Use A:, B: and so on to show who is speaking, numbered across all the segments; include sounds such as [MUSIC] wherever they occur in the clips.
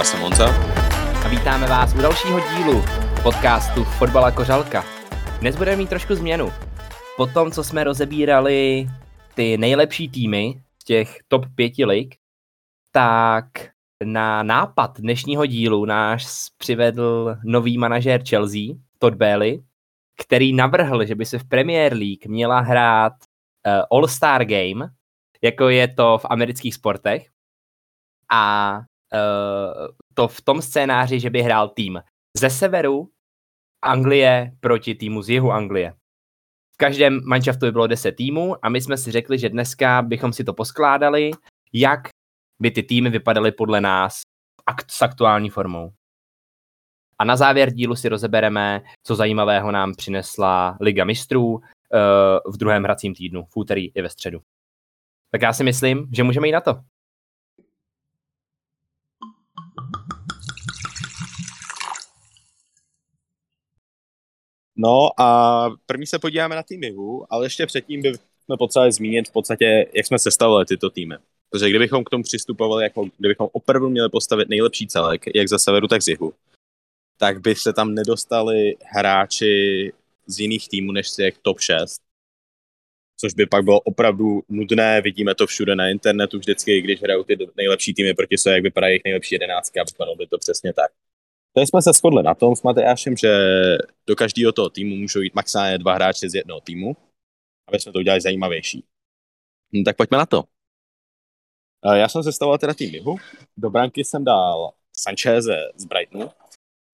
A: já jsem Honza.
B: A vítáme vás u dalšího dílu podcastu Fotbala Kořalka. Dnes budeme mít trošku změnu. Po tom, co jsme rozebírali ty nejlepší týmy z těch top pěti lig, tak na nápad dnešního dílu náš přivedl nový manažer Chelsea, Todd Bailey, který navrhl, že by se v Premier League měla hrát uh, All-Star Game, jako je to v amerických sportech. A to v tom scénáři, že by hrál tým ze severu Anglie proti týmu z jihu Anglie. V každém manšaftu by bylo 10 týmů a my jsme si řekli, že dneska bychom si to poskládali, jak by ty týmy vypadaly podle nás s aktuální formou. A na závěr dílu si rozebereme, co zajímavého nám přinesla Liga mistrů eh, v druhém hracím týdnu, v úterý i ve středu. Tak já si myslím, že můžeme jít na to.
A: No a první se podíváme na tým jihu, ale ještě předtím bychom potřebovali zmínit v podstatě, jak jsme sestavili tyto týmy. Protože kdybychom k tomu přistupovali, jako kdybychom opravdu měli postavit nejlepší celek, jak za severu, tak z jihu, tak by se tam nedostali hráči z jiných týmů než z těch top 6. Což by pak bylo opravdu nudné, vidíme to všude na internetu vždycky, když hrajou ty nejlepší týmy proti sobě, jak vypadají jejich nejlepší jedenáctky a vypadalo by to přesně tak. Tady jsme se shodli na tom s Matejášem, že do každého toho týmu můžou jít maximálně dva hráči z jednoho týmu, aby jsme to udělali zajímavější. No, tak pojďme na to. Já jsem sestavoval teda tým Jihu. Do branky jsem dal Sancheze z Brightonu.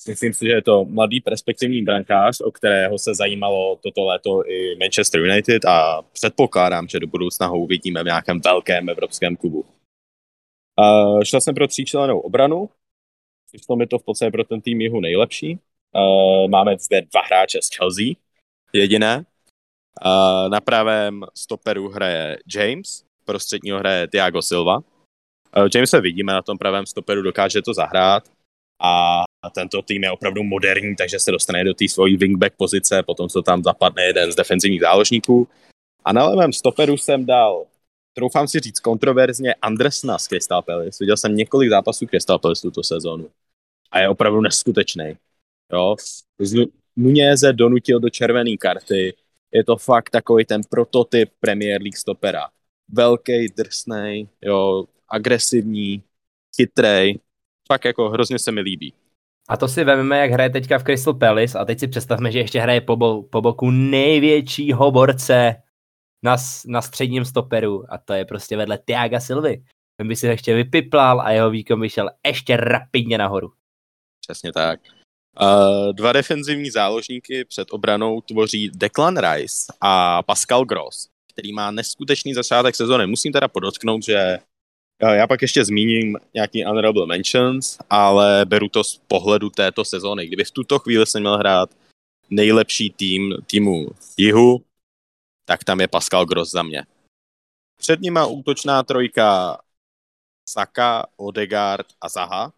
A: Myslím si, že je to mladý perspektivní brankář, o kterého se zajímalo toto léto i Manchester United a předpokládám, že do budoucna ho uvidíme v nějakém velkém evropském klubu. Uh, šel jsem pro tříčlenou obranu, Přišlo mi to v podstatě pro ten tým jihu nejlepší. Uh, máme zde dva hráče z Chelsea, jediné. Uh, na pravém stoperu hraje James, prostředního hraje Thiago Silva. Uh, Jamesa vidíme na tom pravém stoperu, dokáže to zahrát a tento tým je opravdu moderní, takže se dostane do té svojí wingback pozice, potom co tam zapadne jeden z defenzivních záložníků. A na levém stoperu jsem dal troufám si říct kontroverzně, Andersna z Crystal Palace. Viděl jsem několik zápasů Crystal Palace tuto sezónu a je opravdu neskutečný. Jo? Nuněze donutil do červené karty, je to fakt takový ten prototyp Premier League stopera. Velký, drsný, jo, agresivní, chytrej, fakt jako hrozně se mi líbí.
B: A to si vezmeme, jak hraje teďka v Crystal Palace a teď si představme, že ještě hraje po, bo, po boku největšího borce na, na středním stoperu a to je prostě vedle Tiaga Silvy. Ten by si ještě vypiplal a jeho výkon by šel ještě rapidně nahoru.
A: Přesně tak. Uh, dva defenzivní záložníky před obranou tvoří Declan Rice a Pascal Gross, který má neskutečný začátek sezóny. Musím teda podotknout, že uh, já pak ještě zmíním nějaký honorable mentions, ale beru to z pohledu této sezóny. Kdyby v tuto chvíli se měl hrát nejlepší tým týmu jihu, tak tam je Pascal Gross za mě. Před nima útočná trojka Saka, Odegaard a Zaha.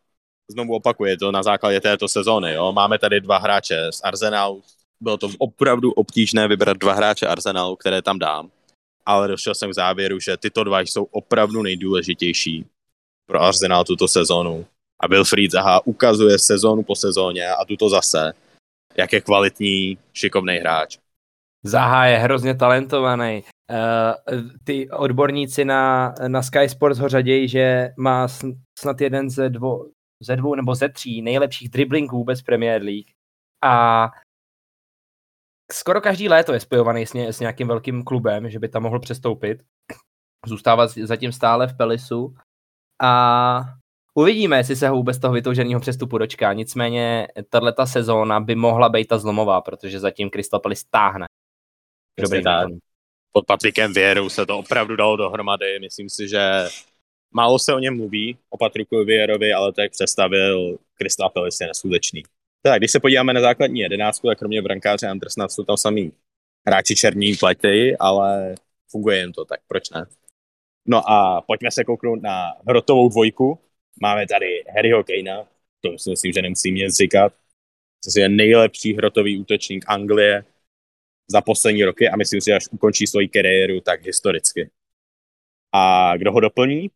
A: Znovu opakuje to na základě této sezóny. Jo. Máme tady dva hráče z Arsenalu. Bylo to opravdu obtížné vybrat dva hráče Arsenalu, které tam dám. Ale došel jsem k závěru, že tyto dva jsou opravdu nejdůležitější pro Arsenal tuto sezónu. A Wilfried Zaha ukazuje sezónu po sezóně a tuto zase, jak je kvalitní, šikovný hráč.
B: Zaha je hrozně talentovaný. Uh, ty odborníci na, na Sky Sports ho řadějí, že má snad jeden ze dvou, ze dvou nebo ze tří nejlepších driblingů vůbec Premier League. A skoro každý léto je spojovaný s, ně, s nějakým velkým klubem, že by tam mohl přestoupit. Zůstávat zatím stále v Pelisu. A uvidíme, jestli se ho vůbec toho vytouženého přestupu dočká. Nicméně tato sezóna by mohla být ta zlomová, protože zatím Crystal Palace táhne.
A: Dobrý tak. Pod Patrikem Věrou se to opravdu dalo dohromady. Myslím si, že málo se o něm mluví, o Patriku Věrovi, ale to, jak představil Krista Pelis, je neskutečný. Tak, když se podíváme na základní jedenáctku, tak kromě brankáře Andersna jsou tam samý hráči černí plety, ale funguje jim to, tak proč ne? No a pojďme se kouknout na hrotovou dvojku. Máme tady Harryho Kanea, to si myslím, že nemusím nic říkat. To je nejlepší hrotový útočník Anglie, za poslední roky a myslím si, že až ukončí svoji kariéru, tak historicky. A kdo ho doplní?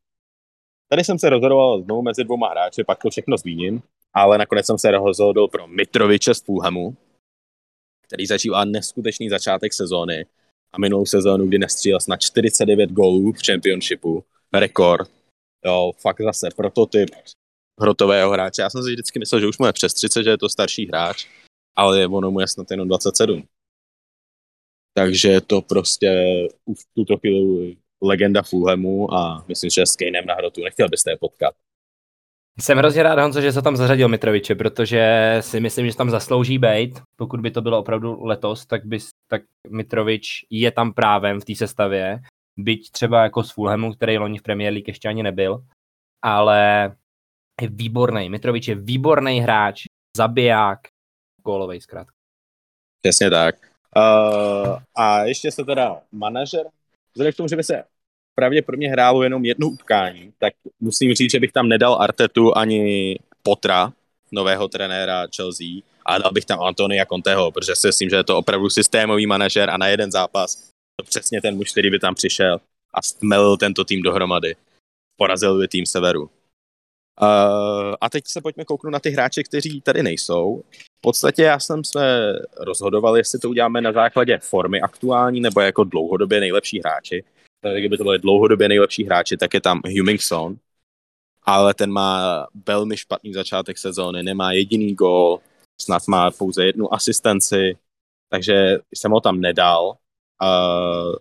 A: Tady jsem se rozhodoval znovu mezi dvouma hráči, pak to všechno zmíním, ale nakonec jsem se rozhodl pro Mitroviče z Fulhamu, který zažívá neskutečný začátek sezóny a minulou sezónu, kdy nestřílel na 49 gólů v championshipu, rekord, jo, fakt zase prototyp hrotového hráče. Já jsem si vždycky myslel, že už mu je přes 30, že je to starší hráč, ale ono mu je snad jenom 27. Takže to prostě v tuto chvíli legenda Fulhamu a myslím, že s Kanem na hrotu nechtěl byste je potkat.
B: Jsem hrozně rád, Honzo, že se tam zařadil Mitroviče, protože si myslím, že tam zaslouží být. Pokud by to bylo opravdu letos, tak, by, tak Mitrovič je tam právem v té sestavě. Byť třeba jako z Fulhamu, který loni v Premier League ještě ani nebyl. Ale je výborný. Mitrovič je výborný hráč, zabiják, gólovej zkrátka.
A: Přesně tak. Uh, a ještě se teda manažer, vzhledem k tomu, že by se pravděpodobně hrálo jenom jedno utkání, tak musím říct, že bych tam nedal Artetu ani Potra, nového trenéra Chelsea, a dal bych tam Antonia Conteho, protože si myslím, že je to opravdu systémový manažer a na jeden zápas to přesně ten muž, který by tam přišel a stmelil tento tým dohromady. Porazil by tým Severu. Uh, a teď se pojďme kouknout na ty hráče, kteří tady nejsou. V podstatě já jsem se rozhodoval, jestli to uděláme na základě formy aktuální nebo jako dlouhodobě nejlepší hráči. Kdyby to byly dlouhodobě nejlepší hráči, tak je tam Hummingson, ale ten má velmi špatný začátek sezóny, nemá jediný gól, snad má pouze jednu asistenci, takže jsem ho tam nedal. Uh,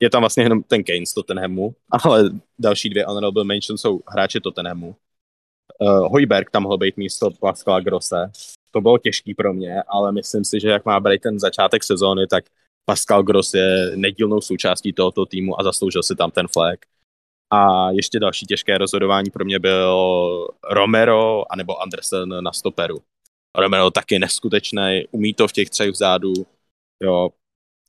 A: je tam vlastně jenom ten Kane z Tottenhamu, [LAUGHS] ale další dvě honorable mention jsou hráči Tottenhamu uh, Hojberg tam mohl být místo Pascala Grosse. To bylo těžký pro mě, ale myslím si, že jak má být ten začátek sezóny, tak Pascal Gross je nedílnou součástí tohoto týmu a zasloužil si tam ten flag. A ještě další těžké rozhodování pro mě byl Romero anebo Andersen na stoperu. Romero taky neskutečný, umí to v těch třech vzadu. Jo,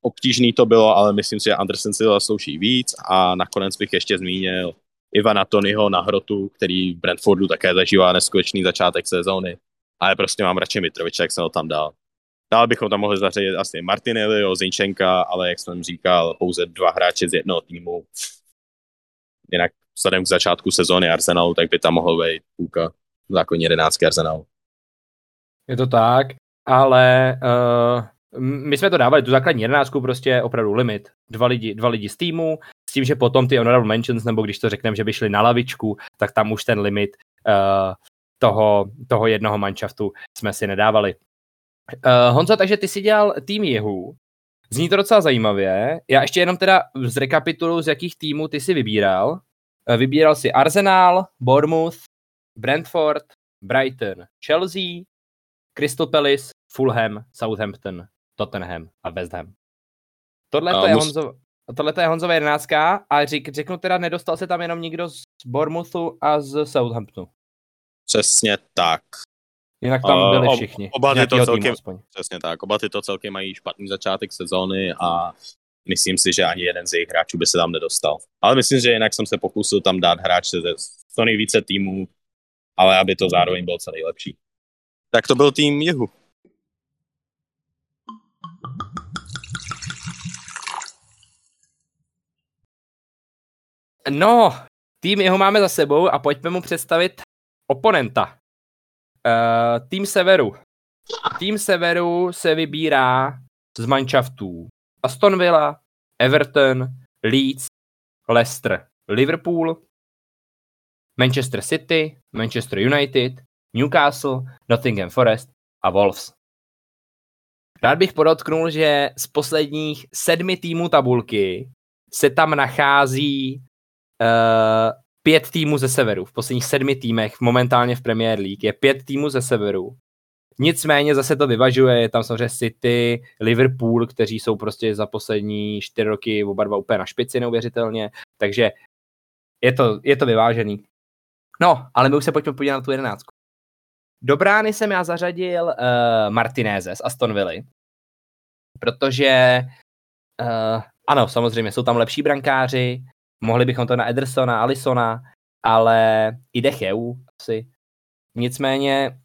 A: obtížný to bylo, ale myslím si, že Andersen si zaslouží víc a nakonec bych ještě zmínil Ivana Tonyho na hrotu, který v Brentfordu také zažívá neskutečný začátek sezóny. Ale prostě mám radši Mitroviče, jak jsem ho tam dal. Dál bychom tam mohli zařadit asi Martinelli, Zinčenka, ale jak jsem říkal, pouze dva hráči z jednoho týmu. Jinak vzhledem k začátku sezóny Arsenalu, tak by tam mohl být půlka zákonně jedenáctky Arsenalu.
B: Je to tak, ale uh, my jsme to dávali, tu základní jedenáctku prostě opravdu limit. Dva lidi, dva lidi z týmu, s tím, že potom ty honorable mentions, nebo když to řekneme, že by šli na lavičku, tak tam už ten limit uh, toho, toho jednoho manšaftu jsme si nedávali. Uh, Honzo, takže ty si dělal tým Jihu. Zní to docela zajímavě. Já ještě jenom teda zrekapituluji, z jakých týmů ty si vybíral. Uh, vybíral si Arsenal, Bournemouth, Brentford, Brighton, Chelsea, Crystal Palace, Fulham, Southampton, Tottenham a West Ham. Tohle to je, mus... Honzo, tohle je Honzové jedenáctka a řek, řeknu teda, nedostal se tam jenom nikdo z Bournemouthu a z Southamptonu.
A: Přesně tak.
B: Jinak tam byli uh, všichni.
A: Oba ty to celkem, přesně tak, oba ty to celkem mají špatný začátek sezóny a myslím si, že ani jeden z jejich hráčů by se tam nedostal. Ale myslím, že jinak jsem se pokusil tam dát hráče ze co nejvíce týmů, ale aby to zároveň bylo co nejlepší. Tak to byl tým Jihu.
B: No, tým jeho máme za sebou a pojďme mu představit oponenta. Uh, tým Severu. Tým Severu se vybírá z manšaftů Aston Villa, Everton, Leeds, Leicester, Liverpool, Manchester City, Manchester United, Newcastle, Nottingham Forest a Wolves. Rád bych podotknul, že z posledních sedmi týmů tabulky se tam nachází uh, pět týmů ze severu. V posledních sedmi týmech momentálně v Premier League je pět týmů ze severu. Nicméně zase to vyvažuje, je tam samozřejmě City, Liverpool, kteří jsou prostě za poslední čtyři roky oba dva úplně na špici neuvěřitelně, takže je to, je to vyvážený. No, ale my už se pojďme podívat na tu jedenáctku. Do brány jsem já zařadil uh, Martinéze z Aston Villa, protože uh, ano, samozřejmě jsou tam lepší brankáři, Mohli bychom to na Edersona, Alisona, ale i Decheu asi. Nicméně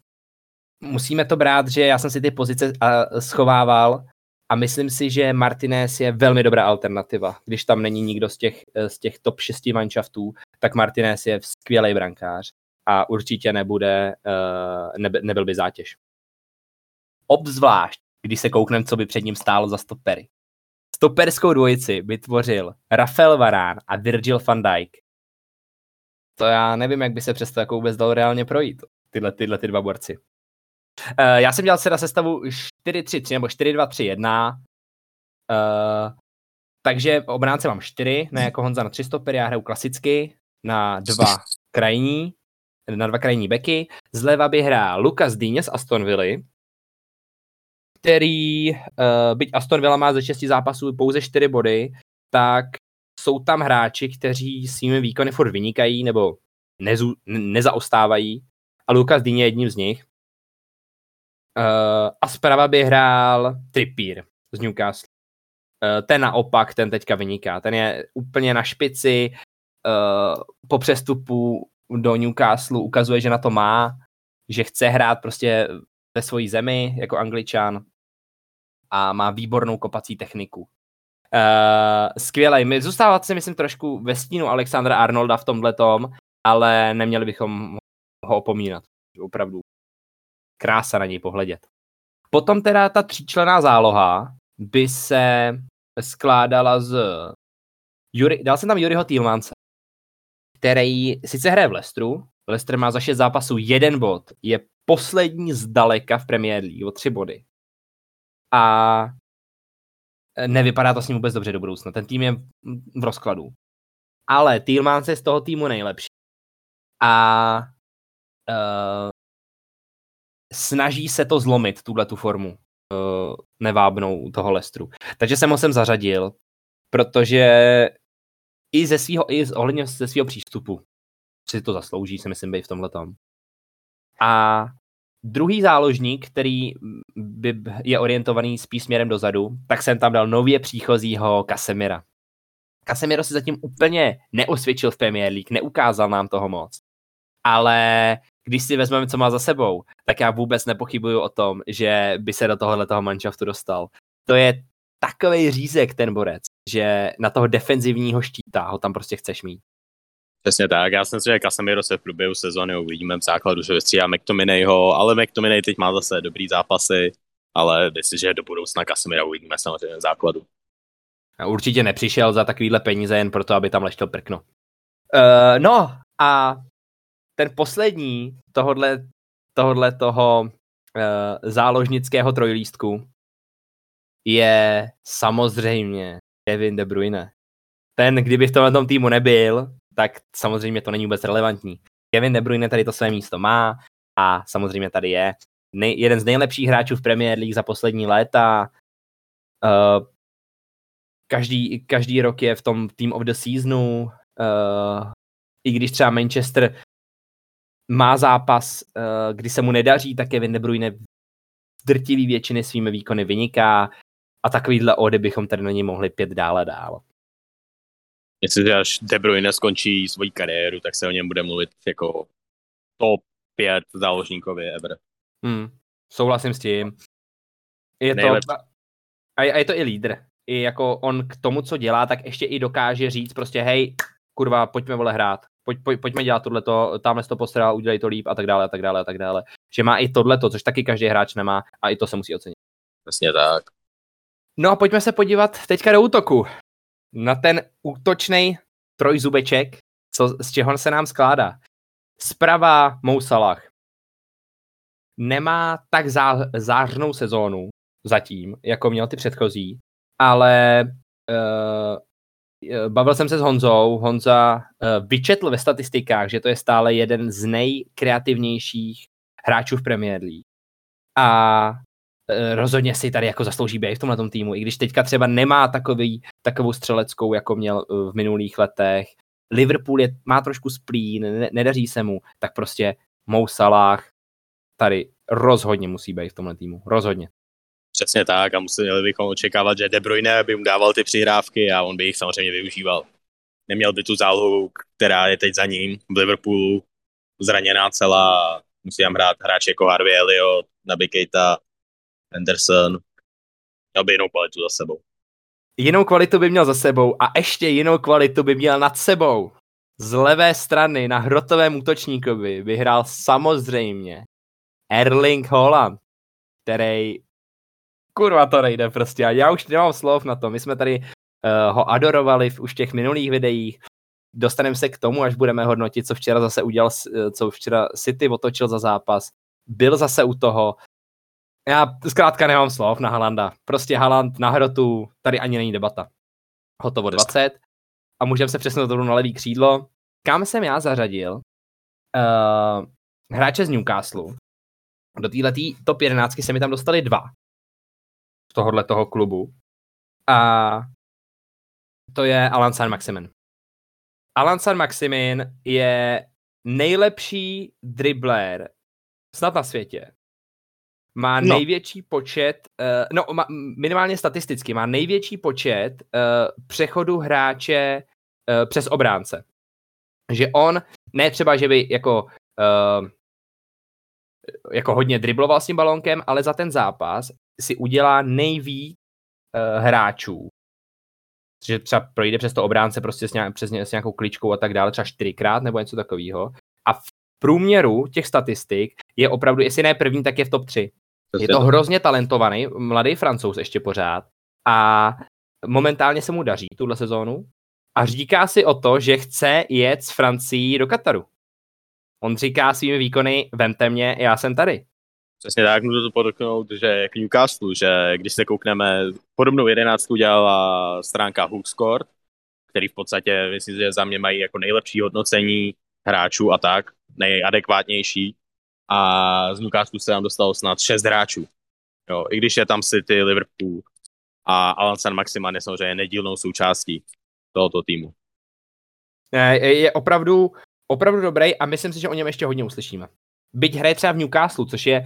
B: musíme to brát, že já jsem si ty pozice schovával a myslím si, že Martinez je velmi dobrá alternativa. Když tam není nikdo z těch, z těch top 6 manšaftů, tak Martinez je skvělý brankář a určitě nebude, uh, nebe, nebyl by zátěž. Obzvlášť, když se koukneme, co by před ním stálo za stopery. Stoperskou dvojici vytvořil Rafael Varán a Virgil van Dijk. To já nevím, jak by se přesto jako vůbec dalo reálně projít, tyhle, tyhle ty dva borci. Uh, já jsem dělal se na sestavu 4-3-3 nebo 4-2-3-1. Uh, takže obránce mám 4, ne jako Honza na 3 stopery, já hraju klasicky na dva krajní, na dva krajní beky. Zleva by hrál Lukas Dýně z Aston Villa, který, uh, byť Aston Villa má ze 6 zápasů pouze 4 body, tak jsou tam hráči, kteří svými výkony furt vynikají nebo nezu, nezaostávají a Lukas Dýně je jedním z nich. Uh, a zprava by hrál Trippier z Newcastle. Uh, ten naopak, ten teďka vyniká. Ten je úplně na špici. Uh, po přestupu do Newcastle ukazuje, že na to má, že chce hrát prostě ve své zemi jako angličan a má výbornou kopací techniku. Uh, skvělej. My zůstávat si myslím trošku ve stínu Alexandra Arnolda v tomhle tom, ale neměli bychom ho opomínat. Opravdu krása na něj pohledět. Potom teda ta tříčlená záloha by se skládala z... Juri, dal jsem tam Juriho Týlmance, který sice hraje v Lestru, Leicester má za šest zápasů jeden bod, je poslední zdaleka v Premier League o tři body. A nevypadá to s ním vůbec dobře do budoucna. Ten tým je v rozkladu. Ale Týlmans je z toho týmu nejlepší. A uh, snaží se to zlomit, tuhle tu formu uh, nevábnou toho Lestru. Takže jsem ho sem zařadil, protože i ze svého, i ohledně ze svého přístupu si to zaslouží, si myslím, být v tomhle tom. A druhý záložník, který by je orientovaný spíš směrem dozadu, tak jsem tam dal nově příchozího Casemira. Casemiro si zatím úplně neosvědčil v Premier League, neukázal nám toho moc. Ale když si vezmeme, co má za sebou, tak já vůbec nepochybuju o tom, že by se do tohohle toho manšaftu dostal. To je takový řízek ten borec, že na toho defenzivního štíta ho tam prostě chceš mít.
A: Přesně tak, já si myslím, že Casemiro se v průběhu sezóny uvidíme v základu, že vystřídá McTominayho, ale McTominay teď má zase dobrý zápasy, ale myslím, že do budoucna Casemiro uvidíme samozřejmě v základu.
B: A určitě nepřišel za takovýhle peníze jen proto, aby tam leštil prkno. Uh, no a ten poslední tohodle, tohodle toho uh, záložnického trojlístku je samozřejmě Kevin De Bruyne. Ten, kdyby v tomhle týmu nebyl, tak samozřejmě to není vůbec relevantní. Kevin De Bruyne tady to své místo má a samozřejmě tady je nej, jeden z nejlepších hráčů v Premier League za poslední léta. Uh, každý, každý rok je v tom Team of the Seasonu, uh, i když třeba Manchester má zápas, uh, kdy se mu nedaří, tak Kevin De Bruyne drtivý většiny svými výkony vyniká a takovýhle ody bychom tady na něj mohli pět dále dál.
A: Myslím, že až De Bruyne skončí svoji kariéru, tak se o něm bude mluvit jako top 5 záložníkově ever.
B: Hmm, souhlasím s tím. Je to, a, je, a je to i lídr. I jako on k tomu, co dělá, tak ještě i dokáže říct prostě hej, kurva, pojďme vole hrát. Pojď, pojď, pojďme dělat tohleto, tamhle to postral, udělej to líp a tak dále a tak dále a tak dále. Že má i tohleto, což taky každý hráč nemá a i to se musí ocenit.
A: Přesně tak.
B: No a pojďme se podívat teďka do útoku. Na ten útočný trojzubeček, co, z čeho se nám skládá. Zprava Mousalah. Nemá tak zá, zářnou sezónu zatím, jako měl ty předchozí, ale uh, bavil jsem se s Honzou. Honza uh, vyčetl ve statistikách, že to je stále jeden z nejkreativnějších hráčů v Premier League. A rozhodně si tady jako zaslouží být v tomhle týmu, i když teďka třeba nemá takový, takovou střeleckou, jako měl eh, v minulých letech. Liverpool je, má trošku splín, ne, nedaří se mu, tak prostě Mou Salah tady rozhodně musí být v tomhle týmu. Rozhodně.
A: Přesně tak a museli bychom očekávat, že De Bruyne by mu dával ty přihrávky a on by jich samozřejmě využíval. Neměl by tu zálohu, která je teď za ním v Liverpoolu zraněná celá, musí tam hrát hráč jako Harvey Elliott, Naby Keita, Anderson měl by jinou kvalitu za sebou.
B: Jinou kvalitu by měl za sebou a ještě jinou kvalitu by měl nad sebou. z levé strany na hrotovém útočníkovi vyhrál samozřejmě Erling Haaland, který kurva to nejde prostě. A já už nemám slov na to. My jsme tady uh, ho adorovali v už těch minulých videích. Dostaneme se k tomu, až budeme hodnotit, co včera zase udělal, eh, co včera City otočil za zápas. Byl zase u toho. Já zkrátka nemám slov na Halanda. Prostě Haland na hrotu, tady ani není debata. Hotovo 20 a můžeme se přesunout na levý křídlo. Kam jsem já zařadil uh, hráče z Newcastle. Do této top 11 se mi tam dostali dva z tohohle toho klubu. A to je Alan San Maximin. Alan San Maximin je nejlepší dribbler snad na světě. Má no. největší počet, uh, no má, minimálně statisticky, má největší počet uh, přechodu hráče uh, přes obránce. Že on, ne třeba, že by jako uh, jako hodně dribloval s tím balonkem, ale za ten zápas si udělá nejvíc uh, hráčů. Že třeba projde přes to obránce prostě s, nějak, přes ně, s nějakou kličkou a tak dále, třeba čtyřikrát nebo něco takového. A v průměru těch statistik je opravdu, jestli ne první, tak je v top 3. Je to hrozně talentovaný, mladý francouz ještě pořád. A momentálně se mu daří tuhle sezónu. A říká si o to, že chce jet z Francii do Kataru. On říká svými výkony, vemte mě, já jsem tady.
A: Přesně tak, můžu to podotknout, že k Newcastle, že když se koukneme, podobnou jedenáctku dělala stránka Hookscore, který v podstatě, myslím, že za mě mají jako nejlepší hodnocení hráčů a tak, nejadekvátnější. A z Newcastle se tam dostalo snad šest hráčů. Jo, I když je tam City, Liverpool a Alan San Maximan je samozřejmě nedílnou součástí tohoto týmu.
B: Je, je opravdu, opravdu dobrý a myslím si, že o něm ještě hodně uslyšíme. Byť hraje třeba v Newcastle, což je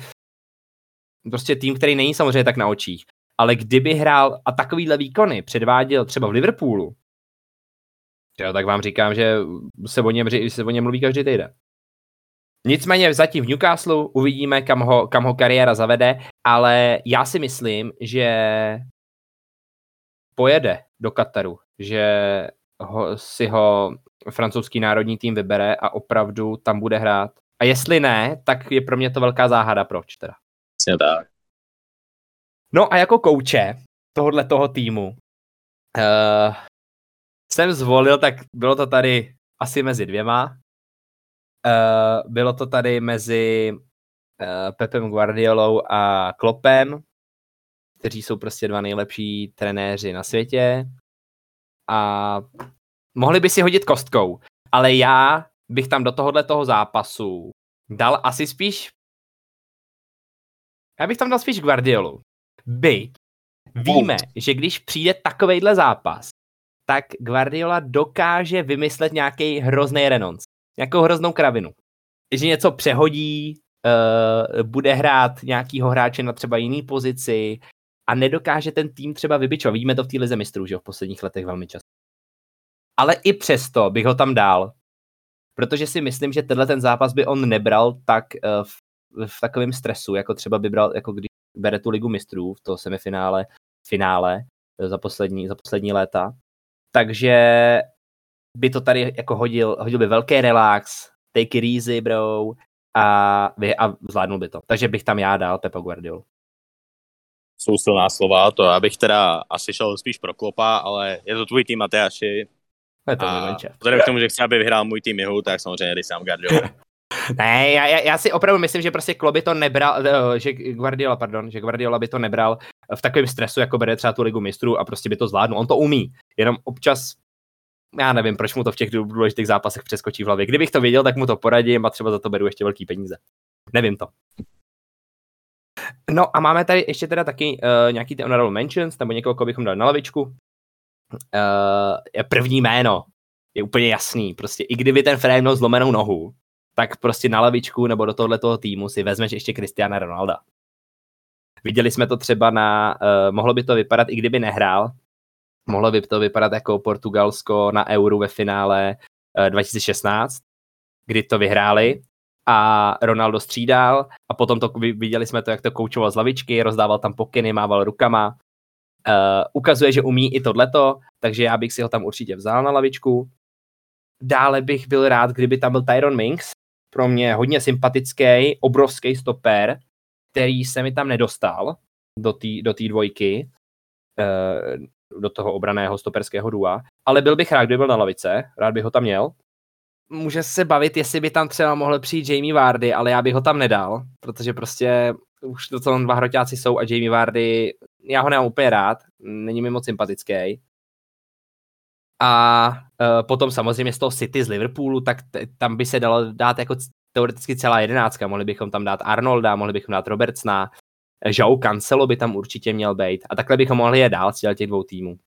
B: prostě tým, který není samozřejmě tak na očích. Ale kdyby hrál a takovýhle výkony předváděl třeba v Liverpoolu, jo, tak vám říkám, že se o, něm, se o něm mluví každý týden. Nicméně zatím v Newcastle uvidíme, kam ho, kam ho kariéra zavede, ale já si myslím, že pojede do Kataru, že ho, si ho francouzský národní tým vybere a opravdu tam bude hrát. A jestli ne, tak je pro mě to velká záhada, proč teda.
A: Přesně tak.
B: No a jako kouče tohohle toho týmu uh, jsem zvolil, tak bylo to tady asi mezi dvěma. Uh, bylo to tady mezi uh, Pepem Guardiolou a Klopem, kteří jsou prostě dva nejlepší trenéři na světě. A mohli by si hodit kostkou, ale já bych tam do tohohle toho zápasu dal asi spíš já bych tam dal spíš Guardiolu. Byť víme, že když přijde takovejhle zápas, tak Guardiola dokáže vymyslet nějaký hrozný renonc. Nějakou hroznou kravinu. Že něco přehodí, uh, bude hrát nějakýho hráče na třeba jiný pozici a nedokáže ten tým třeba vybičovat. Vidíme to v té lize mistrů, že v posledních letech velmi často. Ale i přesto bych ho tam dal, protože si myslím, že tenhle ten zápas by on nebral tak uh, v v takovém stresu, jako třeba by bral, jako když bere tu ligu mistrů v to semifinále, finále za poslední, za poslední léta. Takže by to tady jako hodil, hodil by velký relax, take it easy, bro, a, a zvládnul by to. Takže bych tam já dal Pepa Guardiol.
A: Jsou silná slova, to já bych teda asi šel spíš pro Klopa, ale je to tvůj tým, Matyáši.
B: Je to
A: a vzhledem k tomu, že chci, aby vyhrál můj tým Jihu, tak samozřejmě když sám Guardiola. [LAUGHS]
B: Ne, já, já, si opravdu myslím, že prostě Klopp by to nebral, eh, že Guardiola, pardon, že Guardiola by to nebral v takovém stresu, jako bere třeba tu ligu mistrů a prostě by to zvládnul. On to umí, jenom občas já nevím, proč mu to v těch důležitých zápasech přeskočí v hlavě. Kdybych to věděl, tak mu to poradím a třeba za to beru ještě velký peníze. Nevím to. No a máme tady ještě teda taky uh, nějaký ty honorable mentions, nebo někoho, koho bychom dali na lavičku. Uh, je první jméno. Je úplně jasný. Prostě i kdyby ten Frame měl zlomenou nohu, tak prostě na lavičku nebo do tohoto týmu si vezmeš ještě Cristiana Ronalda. Viděli jsme to třeba na, uh, mohlo by to vypadat, i kdyby nehrál, mohlo by to vypadat jako Portugalsko na Euro ve finále uh, 2016, kdy to vyhráli a Ronaldo střídal a potom to viděli jsme to, jak to koučoval z lavičky, rozdával tam pokyny, mával rukama. Uh, ukazuje, že umí i tohleto, takže já bych si ho tam určitě vzal na lavičku. dále bych byl rád, kdyby tam byl Tyron Minks, pro mě hodně sympatický, obrovský stoper, který se mi tam nedostal do té do dvojky, eh, do toho obraného stoperského dua, ale byl bych rád, kdyby byl na lavice, rád bych ho tam měl. Může se bavit, jestli by tam třeba mohl přijít Jamie Vardy, ale já bych ho tam nedal, protože prostě už to tam dva hroťáci jsou a Jamie Vardy, já ho nemám úplně rád, není mi moc sympatický. A uh, potom samozřejmě z toho City z Liverpoolu, tak t- tam by se dalo dát jako teoreticky celá jedenáctka. Mohli bychom tam dát Arnolda, mohli bychom dát Robertsna, Joe Cancelo by tam určitě měl být. A takhle bychom mohli je dál z těch dvou týmů.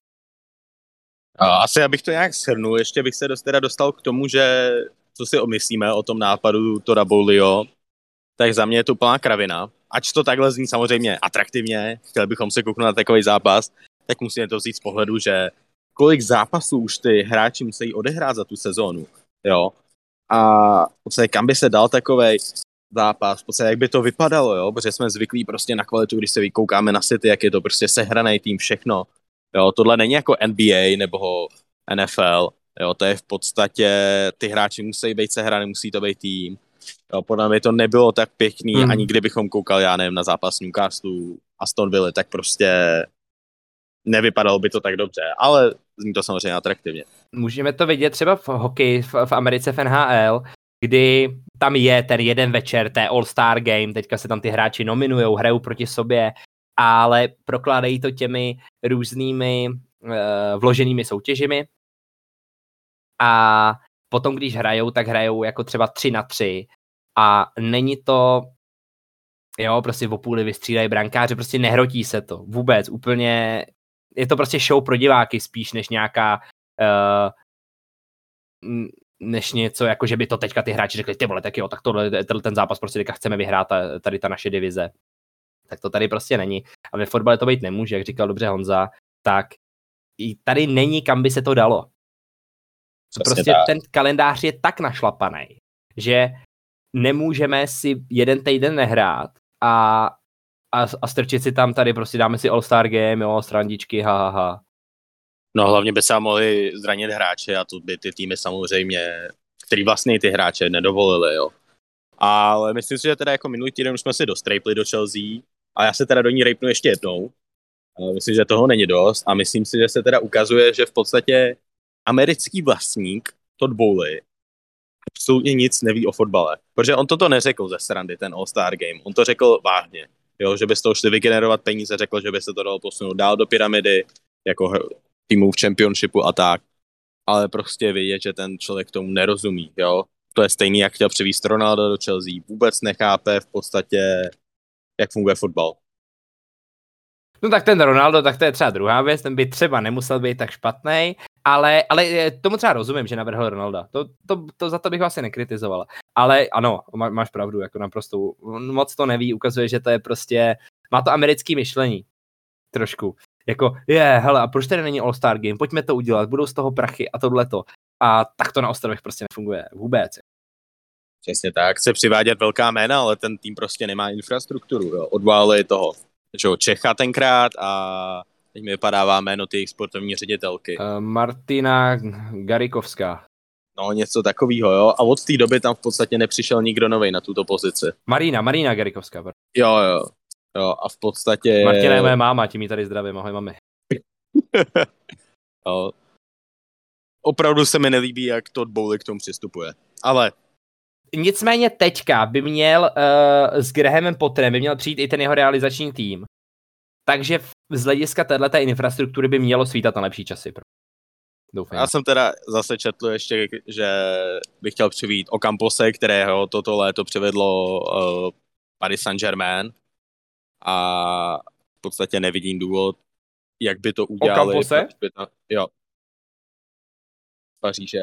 A: Asi abych to nějak shrnul, ještě bych se dost, teda dostal k tomu, že co si omyslíme o tom nápadu Tora Bolio, tak za mě je to úplná kravina. Ač to takhle zní samozřejmě atraktivně, chtěli bychom se kouknout na takový zápas, tak musíme to vzít z pohledu, že kolik zápasů už ty hráči musí odehrát za tu sezónu, jo. A kam by se dal takový zápas, v podstatě jak by to vypadalo, jo, protože jsme zvyklí prostě na kvalitu, když se vykoukáme na City, jak je to prostě sehraný tým, všechno. Jo, tohle není jako NBA nebo NFL, jo, to je v podstatě, ty hráči musí být sehraný, musí to být tým. Jo, podle mě to nebylo tak pěkný, hmm. ani kdybychom koukali, já nevím, na zápas Newcastle, Aston Villa, tak prostě nevypadalo by to tak dobře, ale zní to samozřejmě atraktivně.
B: Můžeme to vidět třeba v hokeji v, v Americe v NHL, kdy tam je ten jeden večer, té All-Star Game, teďka se tam ty hráči nominujou, hrajou proti sobě, ale prokládají to těmi různými uh, vloženými soutěžemi. A potom, když hrajou, tak hrajou jako třeba 3 na 3 a není to jo, prostě v opůli vystřídají brankáře, prostě nehrotí se to vůbec, úplně je to prostě show pro diváky spíš, než nějaká uh, než něco, jako že by to teďka ty hráči řekli, ty vole, tak jo, tak tohle, ten zápas prostě teďka chceme vyhrát, tady ta naše divize. Tak to tady prostě není. A ve fotbale to být nemůže, jak říkal dobře Honza, tak i tady není, kam by se to dalo. Přesně prostě tak. ten kalendář je tak našlapaný, že nemůžeme si jeden týden nehrát a, a, a strčit si tam tady, prostě dáme si All-Star Game, jo, strandičky, ha, ha, ha.
A: No hlavně by se mohli zranit hráče a to by ty týmy samozřejmě, který vlastně ty hráče nedovolili, jo. Ale myslím si, že teda jako minulý týden už jsme si dostrejpli do Chelsea a já se teda do ní rejpnu ještě jednou. Myslím, že toho není dost a myslím si, že se teda ukazuje, že v podstatě americký vlastník Todd Bowley absolutně nic neví o fotbale. Protože on toto neřekl ze srandy, ten All-Star Game. On to řekl vážně. Jo, že by z toho šli vygenerovat peníze, řekl, že by se to dalo posunout dál do pyramidy, jako týmů v championshipu a tak. Ale prostě vidět, že ten člověk tomu nerozumí, jo. To je stejný, jak chtěl převíst Ronaldo do Chelsea. Vůbec nechápe v podstatě, jak funguje fotbal.
B: No tak ten Ronaldo, tak to je třeba druhá věc, ten by třeba nemusel být tak špatný, ale, ale tomu třeba rozumím, že navrhl Ronalda. To, to, to za to bych vlastně nekritizoval. Ale ano, má, máš pravdu, jako naprosto. Moc to neví, ukazuje, že to je prostě, má to americký myšlení. Trošku. Jako, je, hele, a proč tady není All-Star Game? Pojďme to udělat, budou z toho prachy a tohleto. A tak to na ostrovech prostě nefunguje vůbec.
A: Přesně tak, chce přivádět velká jména, ale ten tým prostě nemá infrastrukturu. Jo. Odválili toho že Čecha tenkrát a teď mi vypadává jméno ty jejich sportovní ředitelky.
B: Uh, Martina Garikovská.
A: No, něco takového, jo. A od té doby tam v podstatě nepřišel nikdo nový na tuto pozici.
B: Marina, Marina Garikovská.
A: Jo, jo. Jo, a v podstatě...
B: Martina je moje máma, tím ji tady zdravím, ahoj mami. [LAUGHS]
A: jo. Opravdu se mi nelíbí, jak Todd Bowley k tomu přistupuje. Ale
B: Nicméně teďka by měl uh, s Grahamem Potterem by měl přijít i ten jeho realizační tým. Takže z hlediska této infrastruktury by mělo svítat na lepší časy.
A: Doufám. Já jsem teda zase četl ještě, že bych chtěl přivít Ocampose, kterého toto léto přivedlo uh, Paris Saint-Germain a v podstatě nevidím důvod, jak by to udělali.
B: Ocampose?
A: Jo. Paříže,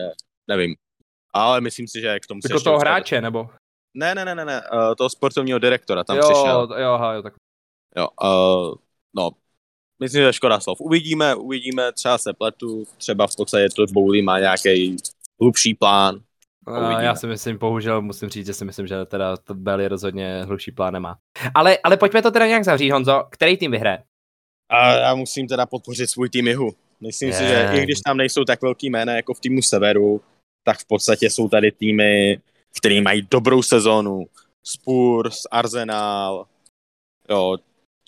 A: nevím. Ale myslím si, že k tomu
B: se Jako toho hráče, nebo?
A: Ne, ne, ne, ne, ne, uh, toho sportovního direktora tam
B: jo,
A: přišel.
B: Jo, aha, jo, tak.
A: Jo, uh, no, myslím, že škoda slov. Uvidíme, uvidíme, třeba se pletu, třeba v podstatě to Bowley má nějaký hlubší plán.
B: A já si myslím, bohužel musím říct, že si myslím, že teda to Belly rozhodně hlubší plán nemá. Ale, ale pojďme to teda nějak zavřít, Honzo. Který tým vyhraje?
A: A já musím teda podpořit svůj tým Jihu. Myslím je. si, že i když tam nejsou tak velký jména jako v týmu Severu, tak v podstatě jsou tady týmy, které mají dobrou sezónu. Spurs, Arsenal, jo,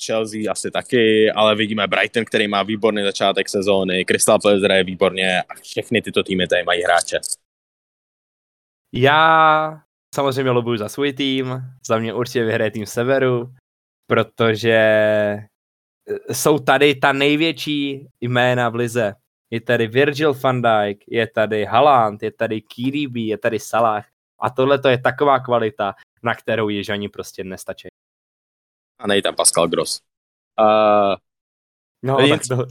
A: Chelsea asi taky, ale vidíme Brighton, který má výborný začátek sezóny, Crystal Palace hraje výborně a všechny tyto týmy tady mají hráče.
B: Já samozřejmě lobuju za svůj tým, za mě určitě vyhraje tým Severu, protože jsou tady ta největší jména v lize. Je tady Virgil van Dijk, je tady Haaland, je tady Kiribi, je tady Salah. A tohle to je taková kvalita, na kterou Jižani prostě nestačí.
A: A nej tam Pascal Gross. Uh,
B: no, tak to... [LAUGHS]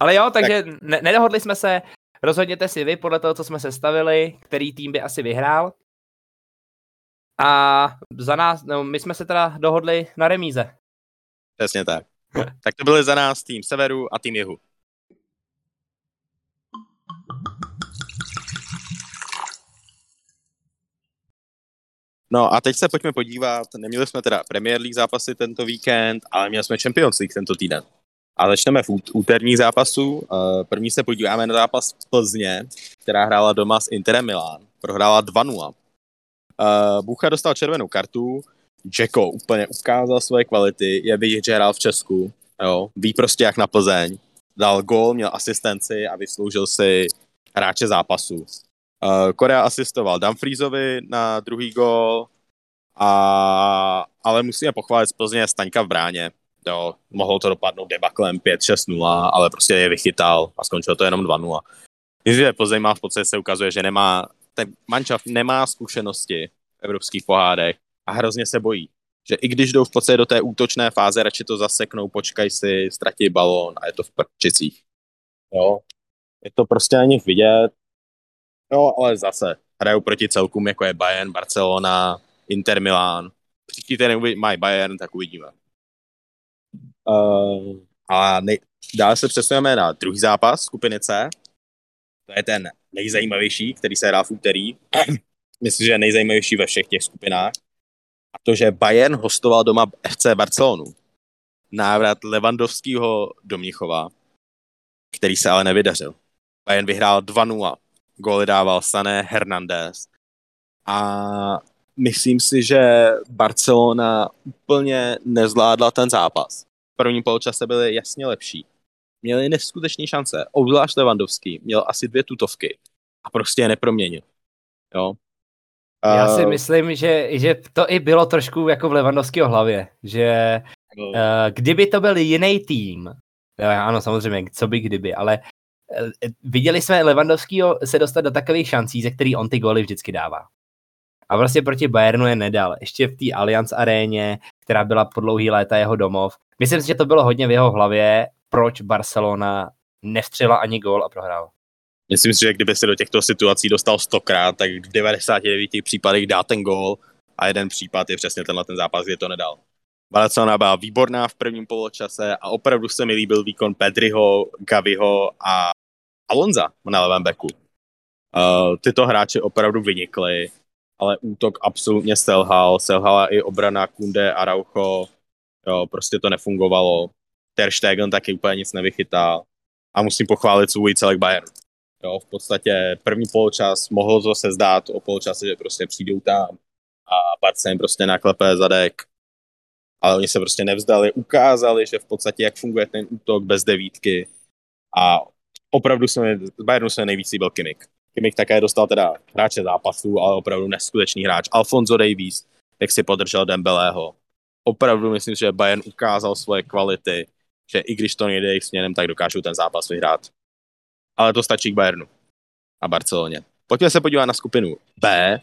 B: Ale jo, takže tak... ne- nedohodli jsme se, rozhodněte si vy podle toho, co jsme sestavili, který tým by asi vyhrál. A za nás, no, my jsme se teda dohodli na remíze.
A: Přesně tak. tak to byly za nás tým Severu a tým Jihu. No a teď se pojďme podívat, neměli jsme teda Premier League zápasy tento víkend, ale měli jsme Champions League tento týden. A začneme v úterních zápasů. Eh, první se podíváme na zápas Plzně, která hrála doma s Interem Milán. Prohrála 2-0. Eh, Bucha dostal červenou kartu, Jacko úplně ukázal svoje kvality, je vidět, že hrál v Česku, jo, ví prostě jak na Plzeň, dal gól, měl asistenci a vysloužil si hráče zápasu. Uh, Korea asistoval Dumfriesovi na druhý gól, a, ale musíme pochválit z Plzně Staňka v bráně. Jo, mohlo to dopadnout debaklem 5-6-0, ale prostě je vychytal a skončilo to jenom 2-0. Myslím, že Plzeň má v podstatě se ukazuje, že nemá, ten mančaft nemá zkušenosti v evropských pohádech a hrozně se bojí. Že i když jdou v podstatě do té útočné fáze, radši to zaseknou, počkaj si, ztratí balón a je to v prčicích. Jo. Je to prostě na nich vidět. Jo, ale zase hrajou proti celkům, jako je Bayern, Barcelona, Inter Milan. Příští týden mají Bayern, tak uvidíme. Uh, a nej- dále se přesujeme na druhý zápas skupiny C. To je ten nejzajímavější, který se hrá v úterý. [CLEARS THROAT] Myslím, že je nejzajímavější ve všech těch skupinách. A to, že Bayern hostoval doma FC Barcelonu. Návrat Levandovského do Mnichova, který se ale nevydařil. Bayern vyhrál 2-0. Góly dával Sané Hernandez. A myslím si, že Barcelona úplně nezvládla ten zápas. V prvním poločase byly jasně lepší. Měli neskutečné šance. Obzvlášť Levandovský měl asi dvě tutovky a prostě je neproměnil. Jo?
B: Já si myslím, že, že to i bylo trošku jako v Levandovského hlavě, že uh, kdyby to byl jiný tým, ano samozřejmě, co by kdyby, ale uh, viděli jsme Levandovskýho se dostat do takových šancí, ze kterých on ty góly vždycky dává. A vlastně proti Bayernu je nedal. Ještě v té Allianz aréně, která byla po dlouhý léta jeho domov. Myslím si, že to bylo hodně v jeho hlavě, proč Barcelona nevstřela ani gól a prohrál.
A: Myslím si, že kdyby se do těchto situací dostal stokrát, tak v 99 případech dá ten gól a jeden případ je přesně tenhle ten zápas, kde to nedal. Barcelona byla výborná v prvním poločase a opravdu se mi líbil výkon Pedriho, Gaviho a Alonza na levém beku. Uh, tyto hráči opravdu vynikli, ale útok absolutně selhal. Selhala i obrana Kunde a Raucho. Jo, prostě to nefungovalo. Ter Stegen taky úplně nic nevychytal. A musím pochválit svůj celek Bayern. Jo, v podstatě první poločas mohlo to se zdát o poločase, že prostě přijdou tam a Barca jim prostě naklepe zadek. Ale oni se prostě nevzdali, ukázali, že v podstatě jak funguje ten útok bez devítky. A opravdu se Bayernu se nejvíc líbil Kimmich. Kimmich také dostal teda hráče zápasu, ale opravdu neskutečný hráč. Alfonso Davies, jak si podržel Dembeleho. Opravdu myslím, že Bayern ukázal svoje kvality, že i když to nejde jejich směrem, tak dokážou ten zápas vyhrát ale to stačí k Bayernu a Barceloně. Pojďme se podívat na skupinu B,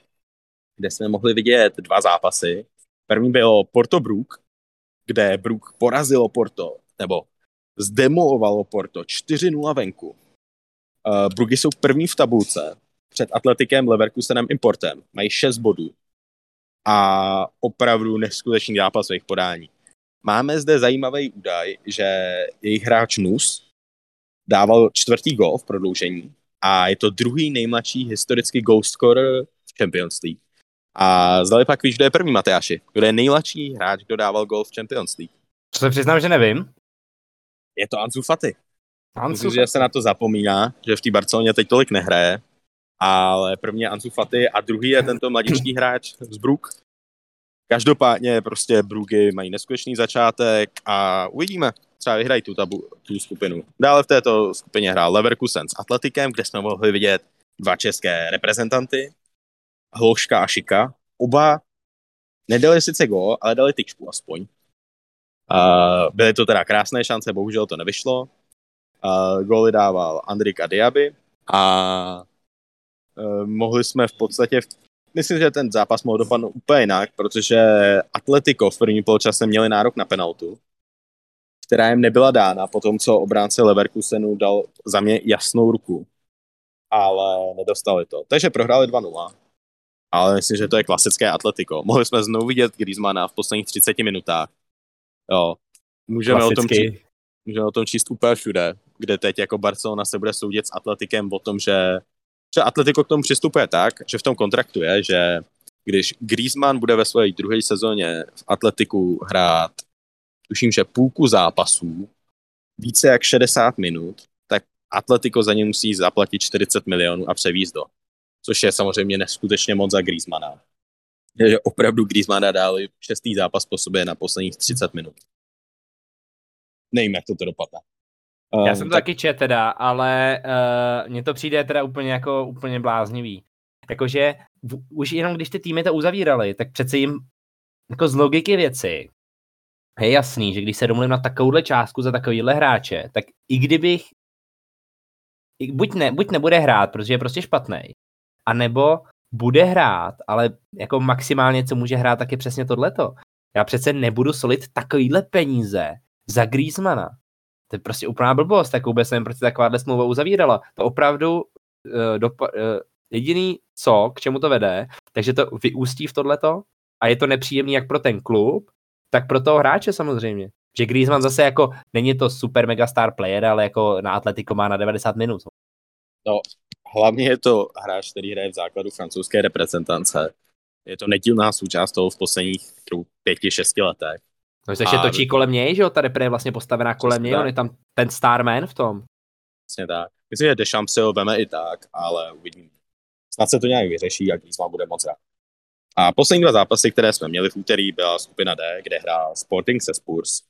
A: kde jsme mohli vidět dva zápasy. První bylo Porto Brook, kde Brook porazilo Porto, nebo zdemolovalo Porto 4-0 venku. Uh, Brooky jsou první v tabulce před Atletikem, Leverkusenem, Importem. Mají 6 bodů a opravdu neskutečný zápas v jejich podání. Máme zde zajímavý údaj, že jejich hráč Nus dával čtvrtý gol v prodloužení a je to druhý nejmladší historický goal scorer v Champions League. A zdali pak víš, kdo je první, Mateáši? Kdo je nejmladší hráč, kdo dával gol v Champions League?
B: Co se přiznám, že nevím.
A: Je to Ansu Fati. Ansu Myslím, že se na to zapomíná, že v té Barceloně teď tolik nehraje, ale první je Ansu Fati a druhý je tento mladíčký [LAUGHS] hráč z Brook. Každopádně prostě Brugy mají neskutečný začátek a uvidíme, třeba vyhrají tu, tabu, tu skupinu. Dále v této skupině hrál Leverkusen s Atletikem, kde jsme mohli vidět dva české reprezentanty, Hloška a Šika. Oba nedali sice gól, ale dali tyčku aspoň. Uh, byly to teda krásné šance, bohužel to nevyšlo. Uh, góly dával Andrik Diaby a uh, mohli jsme v podstatě, v, myslím, že ten zápas mohl dopadnout úplně jinak, protože Atletico v první poločase měli nárok na penaltu, která jim nebyla dána po tom, co obránce Leverkusenu dal za mě jasnou ruku. Ale nedostali to. Takže prohráli 2-0. Ale myslím, že to je klasické Atletico. Mohli jsme znovu vidět Griezmana v posledních 30 minutách. Jo. Můžeme o, tom číst, můžeme o tom číst úplně všude, kde teď jako Barcelona se bude soudit s Atletikem o tom, že, že Atletico k tomu přistupuje tak, že v tom kontraktu je, že když Griezmann bude ve své druhé sezóně v Atletiku hrát tuším, že půlku zápasů, více jak 60 minut, tak Atletico za ně musí zaplatit 40 milionů a převízt do. Což je samozřejmě neskutečně moc za Griezmana. Že opravdu Griezmana dali šestý zápas po sobě na posledních 30 minut. Nevím, jak to to dopadne.
B: Um, Já jsem to tak... taky čet teda, ale uh, mně to přijde teda úplně jako úplně bláznivý. Jakože v, už jenom když ty týmy to uzavíraly, tak přece jim jako z logiky věci je jasný, že když se domluvím na takovouhle částku za takovýhle hráče, tak i kdybych buď, ne, buď nebude hrát, protože je prostě špatný, anebo bude hrát, ale jako maximálně, co může hrát, tak je přesně tohleto. Já přece nebudu solit takovýhle peníze za Griezmana. To je prostě úplná blbost, tak vůbec nevím, proč takováhle smlouva uzavírala. To opravdu uh, dopa- uh, jediný co, k čemu to vede, takže to vyústí v tohleto a je to nepříjemný jak pro ten klub, tak pro toho hráče samozřejmě. Že Griezmann zase jako, není to super mega star player, ale jako na Atletico má na 90 minut.
A: No, hlavně je to hráč, který hraje v základu francouzské reprezentance. Je to nedílná součást toho v posledních pěti, šesti letech.
B: No, takže a... točí kolem něj, že jo, ta repre je vlastně postavená kolem něj, on je tam ten starman v tom.
A: Přesně tak. Myslím, že Deschamps si ho veme i tak, ale uvidíme. Snad se to nějak vyřeší a Griezmann bude moc rád. A poslední dva zápasy, které jsme měli v úterý, byla skupina D, kde hrál Sporting se Spurs.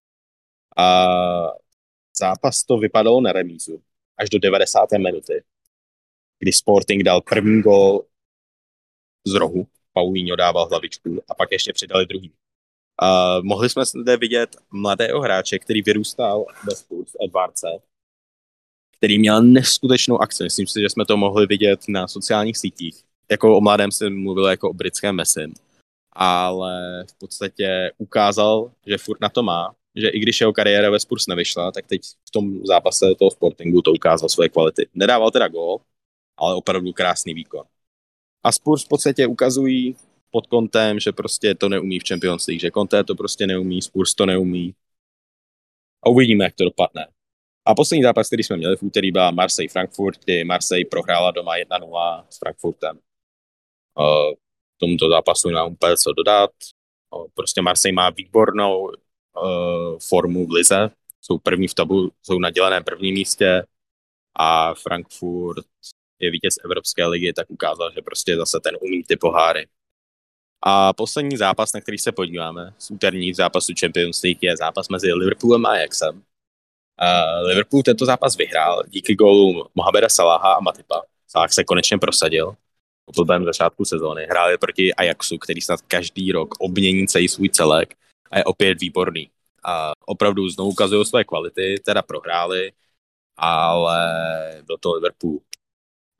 A: A zápas to vypadalo na remízu až do 90. minuty, kdy Sporting dal první gol z rohu, Paulinho dával hlavičku a pak ještě přidali druhý. A mohli jsme zde vidět mladého hráče, který vyrůstal ve Spurs, Edvardce, který měl neskutečnou akci. Myslím si, že jsme to mohli vidět na sociálních sítích jako o mladém jsem mluvil jako o britském Messim, ale v podstatě ukázal, že furt na to má, že i když jeho kariéra ve Spurs nevyšla, tak teď v tom zápase toho Sportingu to ukázal svoje kvality. Nedával teda gól, ale opravdu krásný výkon. A Spurs v podstatě ukazují pod kontem, že prostě to neumí v Champions League, že Conte to prostě neumí, Spurs to neumí. A uvidíme, jak to dopadne. A poslední zápas, který jsme měli v úterý, byla Marseille-Frankfurt, kdy Marseille prohrála doma 1-0 s Frankfurtem tomuto zápasu nemám úplně co dodat. Prostě Marseille má výbornou uh, formu v lize, jsou první v tabu, jsou na děleném prvním místě a Frankfurt je vítěz Evropské ligy, tak ukázal, že prostě zase ten umí ty poháry. A poslední zápas, na který se podíváme z úterních zápasů Champions League, je zápas mezi Liverpoolem a Ajaxem. Uh, Liverpool tento zápas vyhrál díky gólu Mohameda Salaha a Matipa. Salah se konečně prosadil po blbém začátku sezóny. Hráli proti Ajaxu, který snad každý rok obmění celý svůj celek a je opět výborný. A opravdu znovu ukazují své kvality, teda prohráli, ale byl to Liverpool.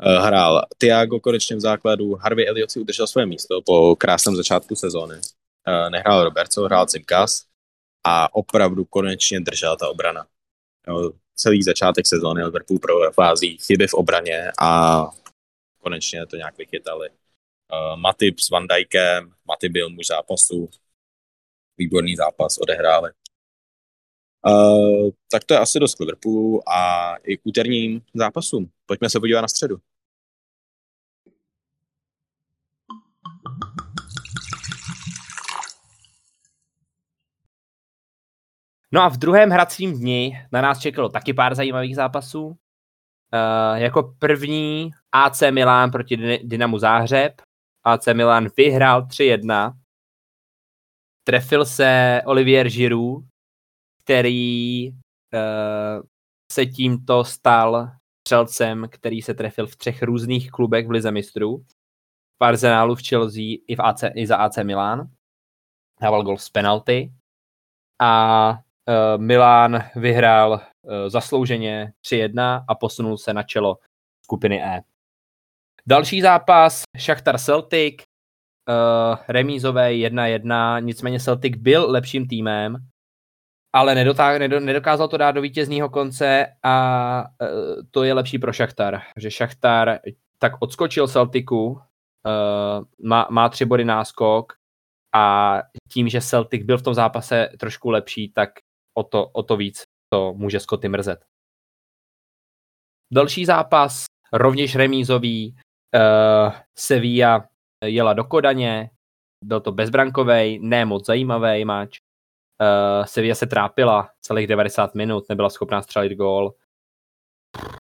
A: Eh, hrál Thiago konečně v základu, Harvey Elliot si udržel své místo po krásném začátku sezóny. Eh, nehrál Roberto, hrál Cimkas a opravdu konečně držela ta obrana. celý začátek sezóny Liverpool provází chyby v obraně a konečně to nějak vychytali. Uh, Matip s Van Dijkem, Matip byl muž zápasu, výborný zápas odehráli. Uh, tak to je asi dost Liverpoolu a i k úterním zápasům. Pojďme se podívat na středu.
B: No a v druhém hracím dni na nás čekalo taky pár zajímavých zápasů. Uh, jako první AC Milán proti Dynamu Záhřeb. AC Milán vyhrál 3-1. Trefil se Olivier Giroud, který uh, se tímto stal střelcem, který se trefil v třech různých klubech v Lize mistrů. V Arsenálu, v Chelsea i, v AC, i za AC Milán. Dával gol z penalty. A Milán vyhrál uh, zaslouženě 3-1 a posunul se na čelo skupiny E. Další zápas, Shakhtar Celtic, uh, remízové 1-1, nicméně Celtic byl lepším týmem, ale nedotáh, nedokázal to dát do vítězního konce a to je lepší pro Shakhtar, že Shakhtar tak odskočil Celticu, uh, má, má tři body náskok a tím, že Celtic byl v tom zápase trošku lepší, tak o to, o to víc to může Scotty mrzet. Další zápas, rovněž remízový, uh, Sevilla jela do Kodaně, byl to bezbrankový, ne moc zajímavý máč. Uh, Sevilla se trápila celých 90 minut, nebyla schopná střelit gól.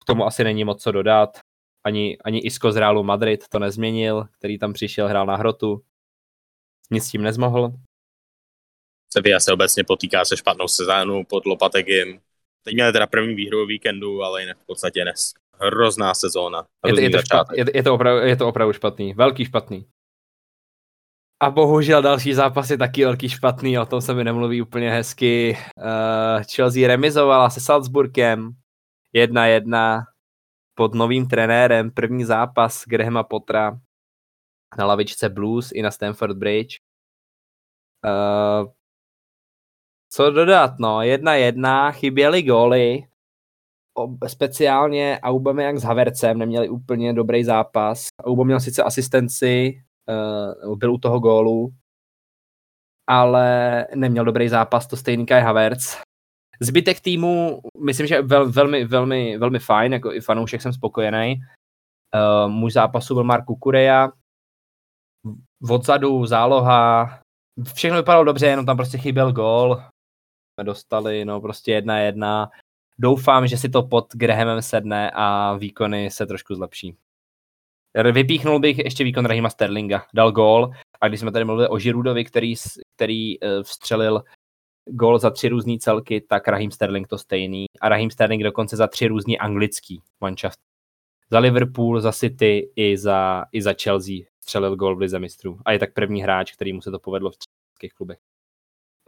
B: K tomu asi není moc co dodat. Ani, ani Isco z Realu Madrid to nezměnil, který tam přišel, hrál na hrotu. Nic s tím nezmohl.
A: Sevilla se obecně potýká se špatnou sezónou pod Lopategim. Teď měli teda první výhru o víkendu, ale jinak v podstatě nes. Hrozná sezóna.
B: Je to, je, to je, je, to opravdu, je to opravdu špatný. Velký špatný. A bohužel další zápas je taky velký špatný, o tom se mi nemluví úplně hezky. Uh, Chelsea remizovala se Salzburgem 1-1 pod novým trenérem. První zápas Grahama Potra na lavičce Blues i na Stamford Bridge. Uh, co dodat, no, jedna jedna, chyběly góly, speciálně Aubameyang s Havercem neměli úplně dobrý zápas. Aubameyang měl sice asistenci, uh, byl u toho gólu, ale neměl dobrý zápas, to stejný Kai Havertz. Zbytek týmu, myslím, že vel, velmi, velmi, velmi fajn, jako i fanoušek jsem spokojený. Uh, můj zápasu byl Mark Kukureja, odzadu záloha, všechno vypadalo dobře, jenom tam prostě chyběl gól. Jsme dostali, no prostě jedna jedna. Doufám, že si to pod Grahamem sedne a výkony se trošku zlepší. Vypíchnul bych ještě výkon Rahima Sterlinga. Dal gól a když jsme tady mluvili o Žirudovi, který, který uh, vstřelil gól za tři různé celky, tak Rahim Sterling to stejný. A Rahim Sterling dokonce za tři různý anglický manšaft. Za Liverpool, za City i za, i za Chelsea střelil gól v Lize mistrů. A je tak první hráč, který mu se to povedlo v českých klubech.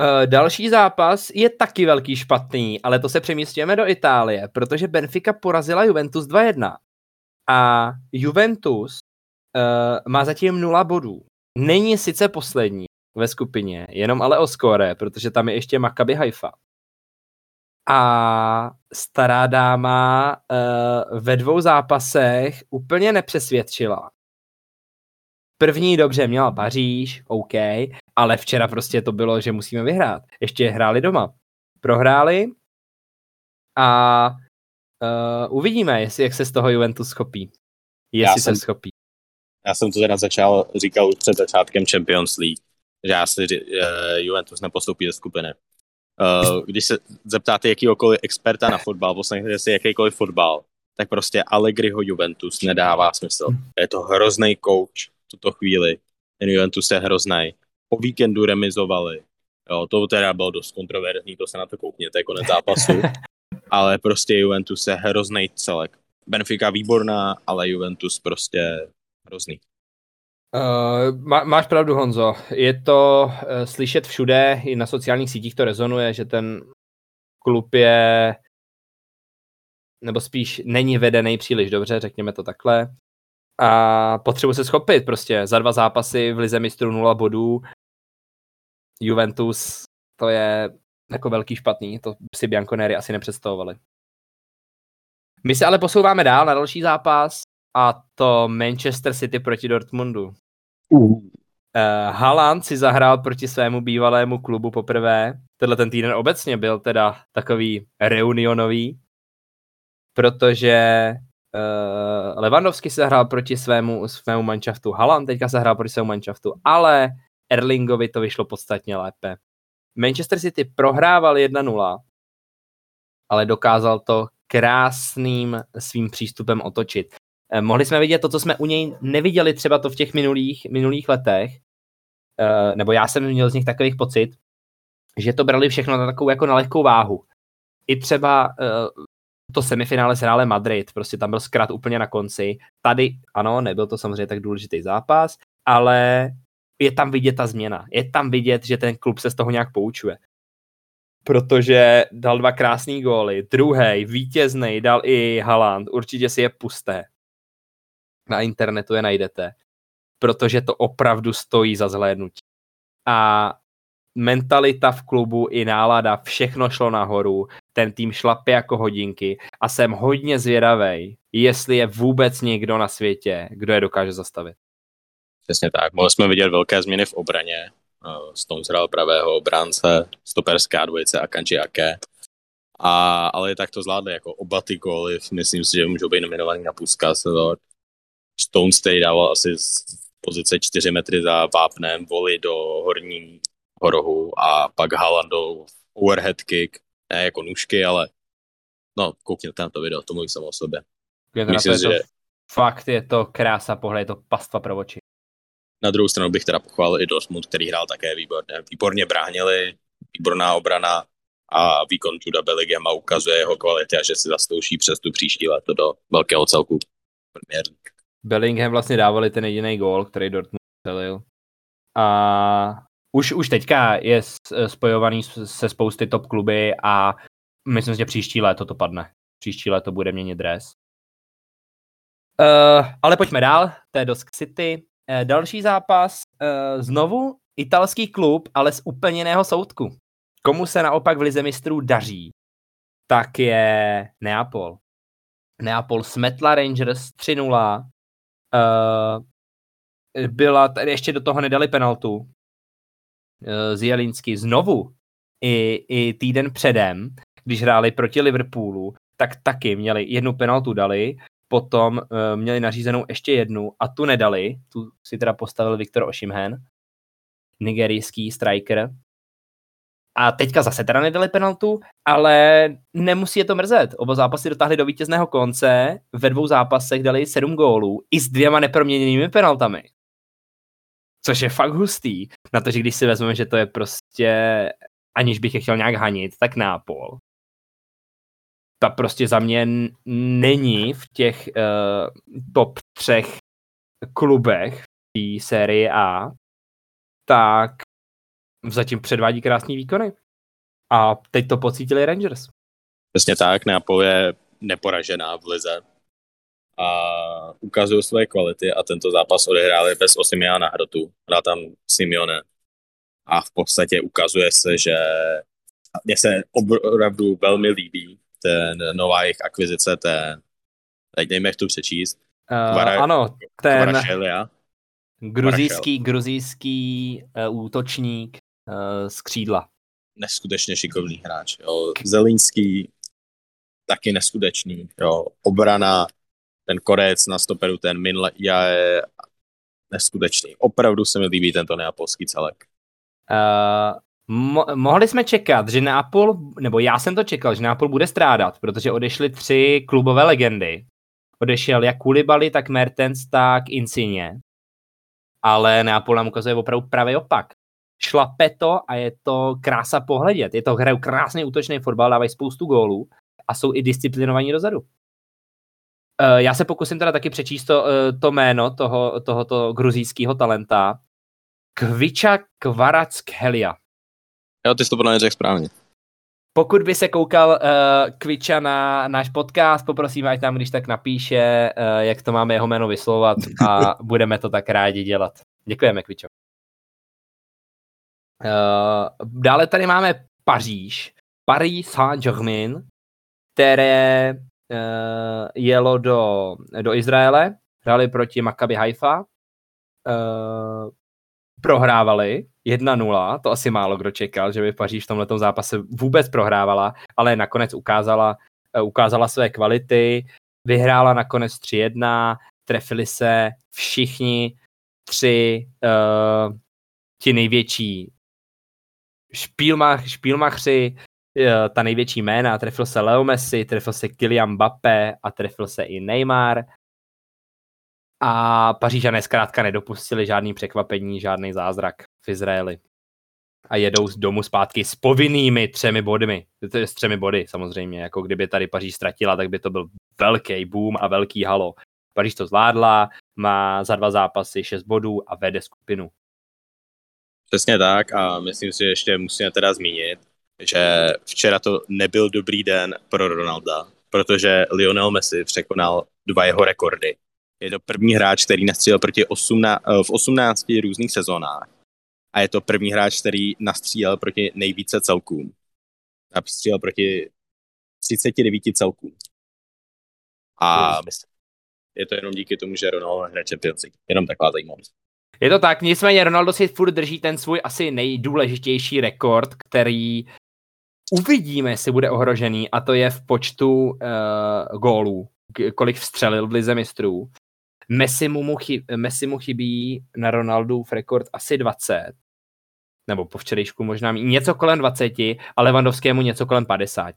B: Uh, další zápas je taky velký špatný, ale to se přemístíme do Itálie, protože Benfica porazila Juventus 2-1. A Juventus uh, má zatím 0 bodů. Není sice poslední ve skupině, jenom ale o skóre, protože tam je ještě Maccabi Haifa. A stará dáma uh, ve dvou zápasech úplně nepřesvědčila. První dobře měla Paříž, OK, ale včera prostě to bylo, že musíme vyhrát. Ještě hráli doma. Prohráli a uh, uvidíme, jestli jak se z toho Juventus schopí. Jestli já se jsem, schopí.
A: Já jsem to teda začal, říkal už před začátkem Champions League, že já si uh, Juventus nepostoupí ze skupiny. Uh, když se zeptáte jakýkoliv experta na fotbal, poslechnete si jakýkoliv fotbal, tak prostě Allegriho Juventus nedává smysl. Je to hrozný coach, tuto chvíli. Ten Juventus je hrozný. Po víkendu remizovali. Jo, to teda bylo dost kontroverzní, to se na to koukněte, konec zápasu. [LAUGHS] ale prostě Juventus je hrozný celek. Benfica výborná, ale Juventus prostě hrozný.
B: Uh, má, máš pravdu, Honzo. Je to uh, slyšet všude, i na sociálních sítích to rezonuje, že ten klub je, nebo spíš není vedený příliš dobře, řekněme to takhle a potřebuji se schopit prostě za dva zápasy v Lize mistrů 0 bodů. Juventus, to je jako velký špatný, to si Bianconeri asi nepředstavovali. My se ale posouváme dál na další zápas a to Manchester City proti Dortmundu. Uh. Uh, Haaland si zahrál proti svému bývalému klubu poprvé. Tenhle ten týden obecně byl teda takový reunionový, protože Uh, Lewandowski se hrál proti svému, svému manšaftu, Haaland teďka se hrál proti svému manšaftu, ale Erlingovi to vyšlo podstatně lépe. Manchester City prohrával 1-0, ale dokázal to krásným svým přístupem otočit. Eh, mohli jsme vidět to, co jsme u něj neviděli třeba to v těch minulých, minulých letech, eh, nebo já jsem měl z nich takových pocit, že to brali všechno na takovou jako na lehkou váhu. I třeba to semifinále s Reálem Madrid, prostě tam byl zkrat úplně na konci. Tady, ano, nebyl to samozřejmě tak důležitý zápas, ale je tam vidět ta změna. Je tam vidět, že ten klub se z toho nějak poučuje. Protože dal dva krásný góly. Druhý, vítězný, dal i Haaland. Určitě si je pusté. Na internetu je najdete. Protože to opravdu stojí za zhlédnutí. A mentalita v klubu i nálada, všechno šlo nahoru, ten tým šlape jako hodinky a jsem hodně zvědavý, jestli je vůbec někdo na světě, kdo je dokáže zastavit.
A: Přesně tak. Mohli jsme vidět velké změny v obraně. Stones hrál pravého obránce, stoperská dvojice a Kanji Ake. A, ale tak to zvládli jako oba ty góly. Myslím si, že můžou být nominovaný na Puskas. Stones tady dával asi z pozice 4 metry za vápnem, voli do horní rohu a pak Haalandov overhead kick, ne jako nůžky, ale no, koukněte na to video, to mluví samo o sobě.
B: Myslím, že... Fakt je to krása pohled, je to pastva pro oči.
A: Na druhou stranu bych teda pochválil i Dortmund, který hrál také výborně. Výborně bránili, výborná obrana a výkon Juda Bellinghama ukazuje jeho kvality a že si zastouší přes tu příští leto do velkého celku Premier
B: Bellingham vlastně dávali ten jediný gól, který Dortmund celil. A už, už teďka je spojovaný se spousty top kluby a myslím, že příští léto to padne. Příští léto bude měnit dres. Uh, ale pojďme dál, to je Dosk City. Uh, další zápas, uh, znovu italský klub, ale z úplně jiného soudku. Komu se naopak v Lize mistrů daří, tak je Neapol. Neapol smetla Rangers 3-0. Uh, byla, tady ještě do toho nedali penaltu, Eh, z Jelinsky znovu i, i týden předem, když hráli proti Liverpoolu, tak taky měli jednu penaltu dali, potom uh, měli nařízenou ještě jednu a tu nedali, tu si teda postavil Viktor Osimhen, nigerijský striker. A teďka zase teda nedali penaltu, ale nemusí je to mrzet. Oba zápasy dotáhli do vítězného konce, ve dvou zápasech dali sedm gólů i s dvěma neproměněnými penaltami. Což je fakt hustý. Na to, že když si vezmeme, že to je prostě, aniž bych je chtěl nějak hanit, tak nápol. Ta prostě za mě není v těch uh, top třech klubech té série A, tak zatím předvádí krásný výkony. A teď to pocítili Rangers.
A: Přesně tak, Neapol je neporažená v lize a ukazují své kvality a tento zápas odehráli bez Osimia na hrotu. Hrál tam Simeone a v podstatě ukazuje se, že mně se opravdu velmi líbí ten nová jejich akvizice, ten, teď nevím, jak to přečíst.
B: Uh, Kvara, ano, ten Kvarašelia. gruzijský, gruzijský uh, útočník uh, z křídla.
A: Neskutečně šikovný hráč. Jo. Zelinský taky neskutečný. Jo. Obrana ten korec na stoperu, ten Min je neskutečný. Opravdu se mi líbí tento neapolský celek.
B: Uh, mo- mohli jsme čekat, že Neapol, nebo já jsem to čekal, že Neapol bude strádat, protože odešly tři klubové legendy. Odešel jak Koulibaly, tak Mertens, tak Insigne. Ale Neapol nám ukazuje opravdu pravý opak. Šlape to a je to krása pohledět. Je to hrajou krásný útočný fotbal, dávají spoustu gólů a jsou i disciplinovaní dozadu. Uh, já se pokusím teda taky přečíst to, uh, to jméno toho, tohoto gruzijského talenta. Kviča Kvaratskelia.
A: Jo, ty jsi to podle mě řekl správně.
B: Pokud by se koukal uh, Kviča na náš podcast, poprosím, ať tam když tak napíše, uh, jak to máme jeho jméno vyslovovat a [LAUGHS] budeme to tak rádi dělat. Děkujeme, Kvičo. Uh, dále tady máme Paříž, Paris Saint-Germain, které uh, jelo do, do Izraele, hráli proti Maccabi Haifa, uh, prohrávali 1-0, to asi málo kdo čekal, že by Paříž v tomto zápase vůbec prohrávala, ale nakonec ukázala, uh, ukázala své kvality, vyhrála nakonec 3-1, trefili se všichni tři uh, ti největší špílmach, špílmachři, ta největší jména, trefil se Leo Messi, trefil se Kylian Mbappé a trefil se i Neymar. A Pařížané zkrátka nedopustili žádný překvapení, žádný zázrak v Izraeli. A jedou z domu zpátky s povinnými třemi bodmi. S třemi body samozřejmě. Jako kdyby tady Paříž ztratila, tak by to byl velký boom a velký halo. Paříž to zvládla, má za dva zápasy šest bodů a vede skupinu.
A: Přesně tak a myslím si, že ještě musíme teda zmínit, že včera to nebyl dobrý den pro Ronalda, protože Lionel Messi překonal dva jeho rekordy. Je to první hráč, který nastřílel proti 18, eh, v 18 různých sezónách. A je to první hráč, který nastřílel proti nejvíce celkům. Nastřílel proti 39 celkům. A je to jenom díky tomu, že Ronaldo hraje Champions League. Jenom taková zajímavost.
B: Je to tak, nicméně Ronaldo si furt drží ten svůj asi nejdůležitější rekord, který uvidíme, jestli bude ohrožený, a to je v počtu uh, gólů, kolik vstřelil v lize mistrů. Messi mu, chy, Messi mu chybí na Ronaldu v rekord asi 20, nebo po včerejšku možná něco kolem 20, a Levandovskému něco kolem 50.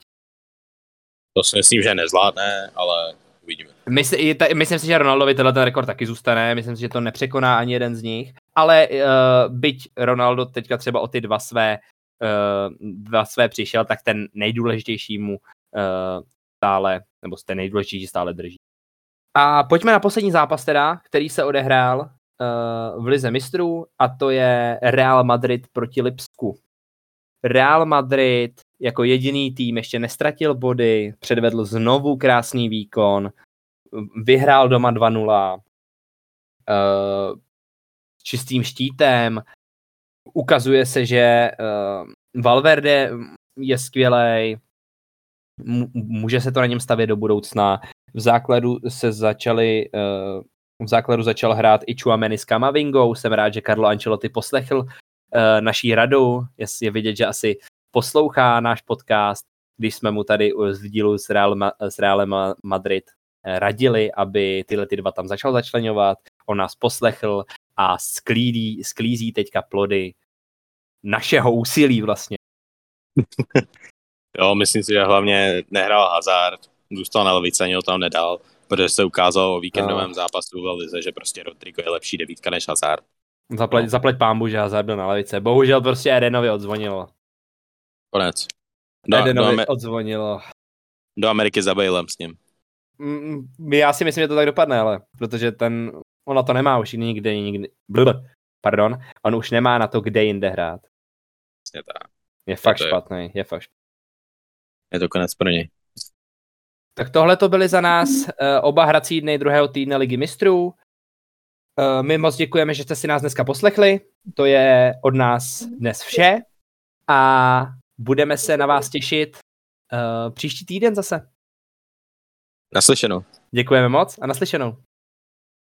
A: To si myslím, že nezvládne, ale uvidíme.
B: Mysl, ta, myslím si, že Ronaldovi tenhle ten rekord taky zůstane, myslím si, že to nepřekoná ani jeden z nich, ale uh, byť Ronaldo teďka třeba o ty dva své, uh, dva své přišel, tak ten nejdůležitější mu uh, stále, nebo ten nejdůležitější stále drží. A pojďme na poslední zápas teda, který se odehrál uh, v Lize mistrů a to je Real Madrid proti Lipsku. Real Madrid jako jediný tým ještě nestratil body, předvedl znovu krásný výkon, vyhrál doma 2-0, uh, eh, čistým štítem, ukazuje se, že uh, Valverde je skvělý, může se to na něm stavět do budoucna. V základu se začali uh, v základu začal hrát i Chuameni s Kamavingou. Jsem rád, že Carlo Ancelotti poslechl uh, naší radu. Je, je vidět, že asi poslouchá náš podcast, když jsme mu tady z dílu s, Real, s Realem Madrid eh, radili, aby tyhle ty dva tam začal začlenovat. On nás poslechl a sklídí, sklízí teďka plody našeho úsilí vlastně. [LAUGHS]
A: jo, myslím si, že hlavně nehrál Hazard, zůstal na levici, ani ho tam nedal, protože se ukázalo o víkendovém no. zápasu v Lize, že prostě Rodrigo je lepší devítka než Hazard.
B: Zaplať, no. zaplať pámbu, že Hazard byl na levice. Bohužel prostě Edenovi odzvonilo.
A: Konec.
B: Do, Edenovi do Amer- odzvonilo.
A: Do Ameriky za Baleem s ním.
B: Mm, já si myslím, že to tak dopadne, ale protože ten, ona to nemá už nikdy, nikdy, blb, pardon, on už nemá na to, kde jinde hrát.
A: Přesně tak.
B: Je fakt je špatný, je. je fakt špatný.
A: Je to konec pro něj.
B: Tak tohle to byly za nás uh, oba hrací dny druhého týdne Ligy mistrů. Uh, my moc děkujeme, že jste si nás dneska poslechli. To je od nás dnes vše. A budeme se na vás těšit uh, příští týden zase.
A: Naslyšenou.
B: Děkujeme moc a naslyšenou.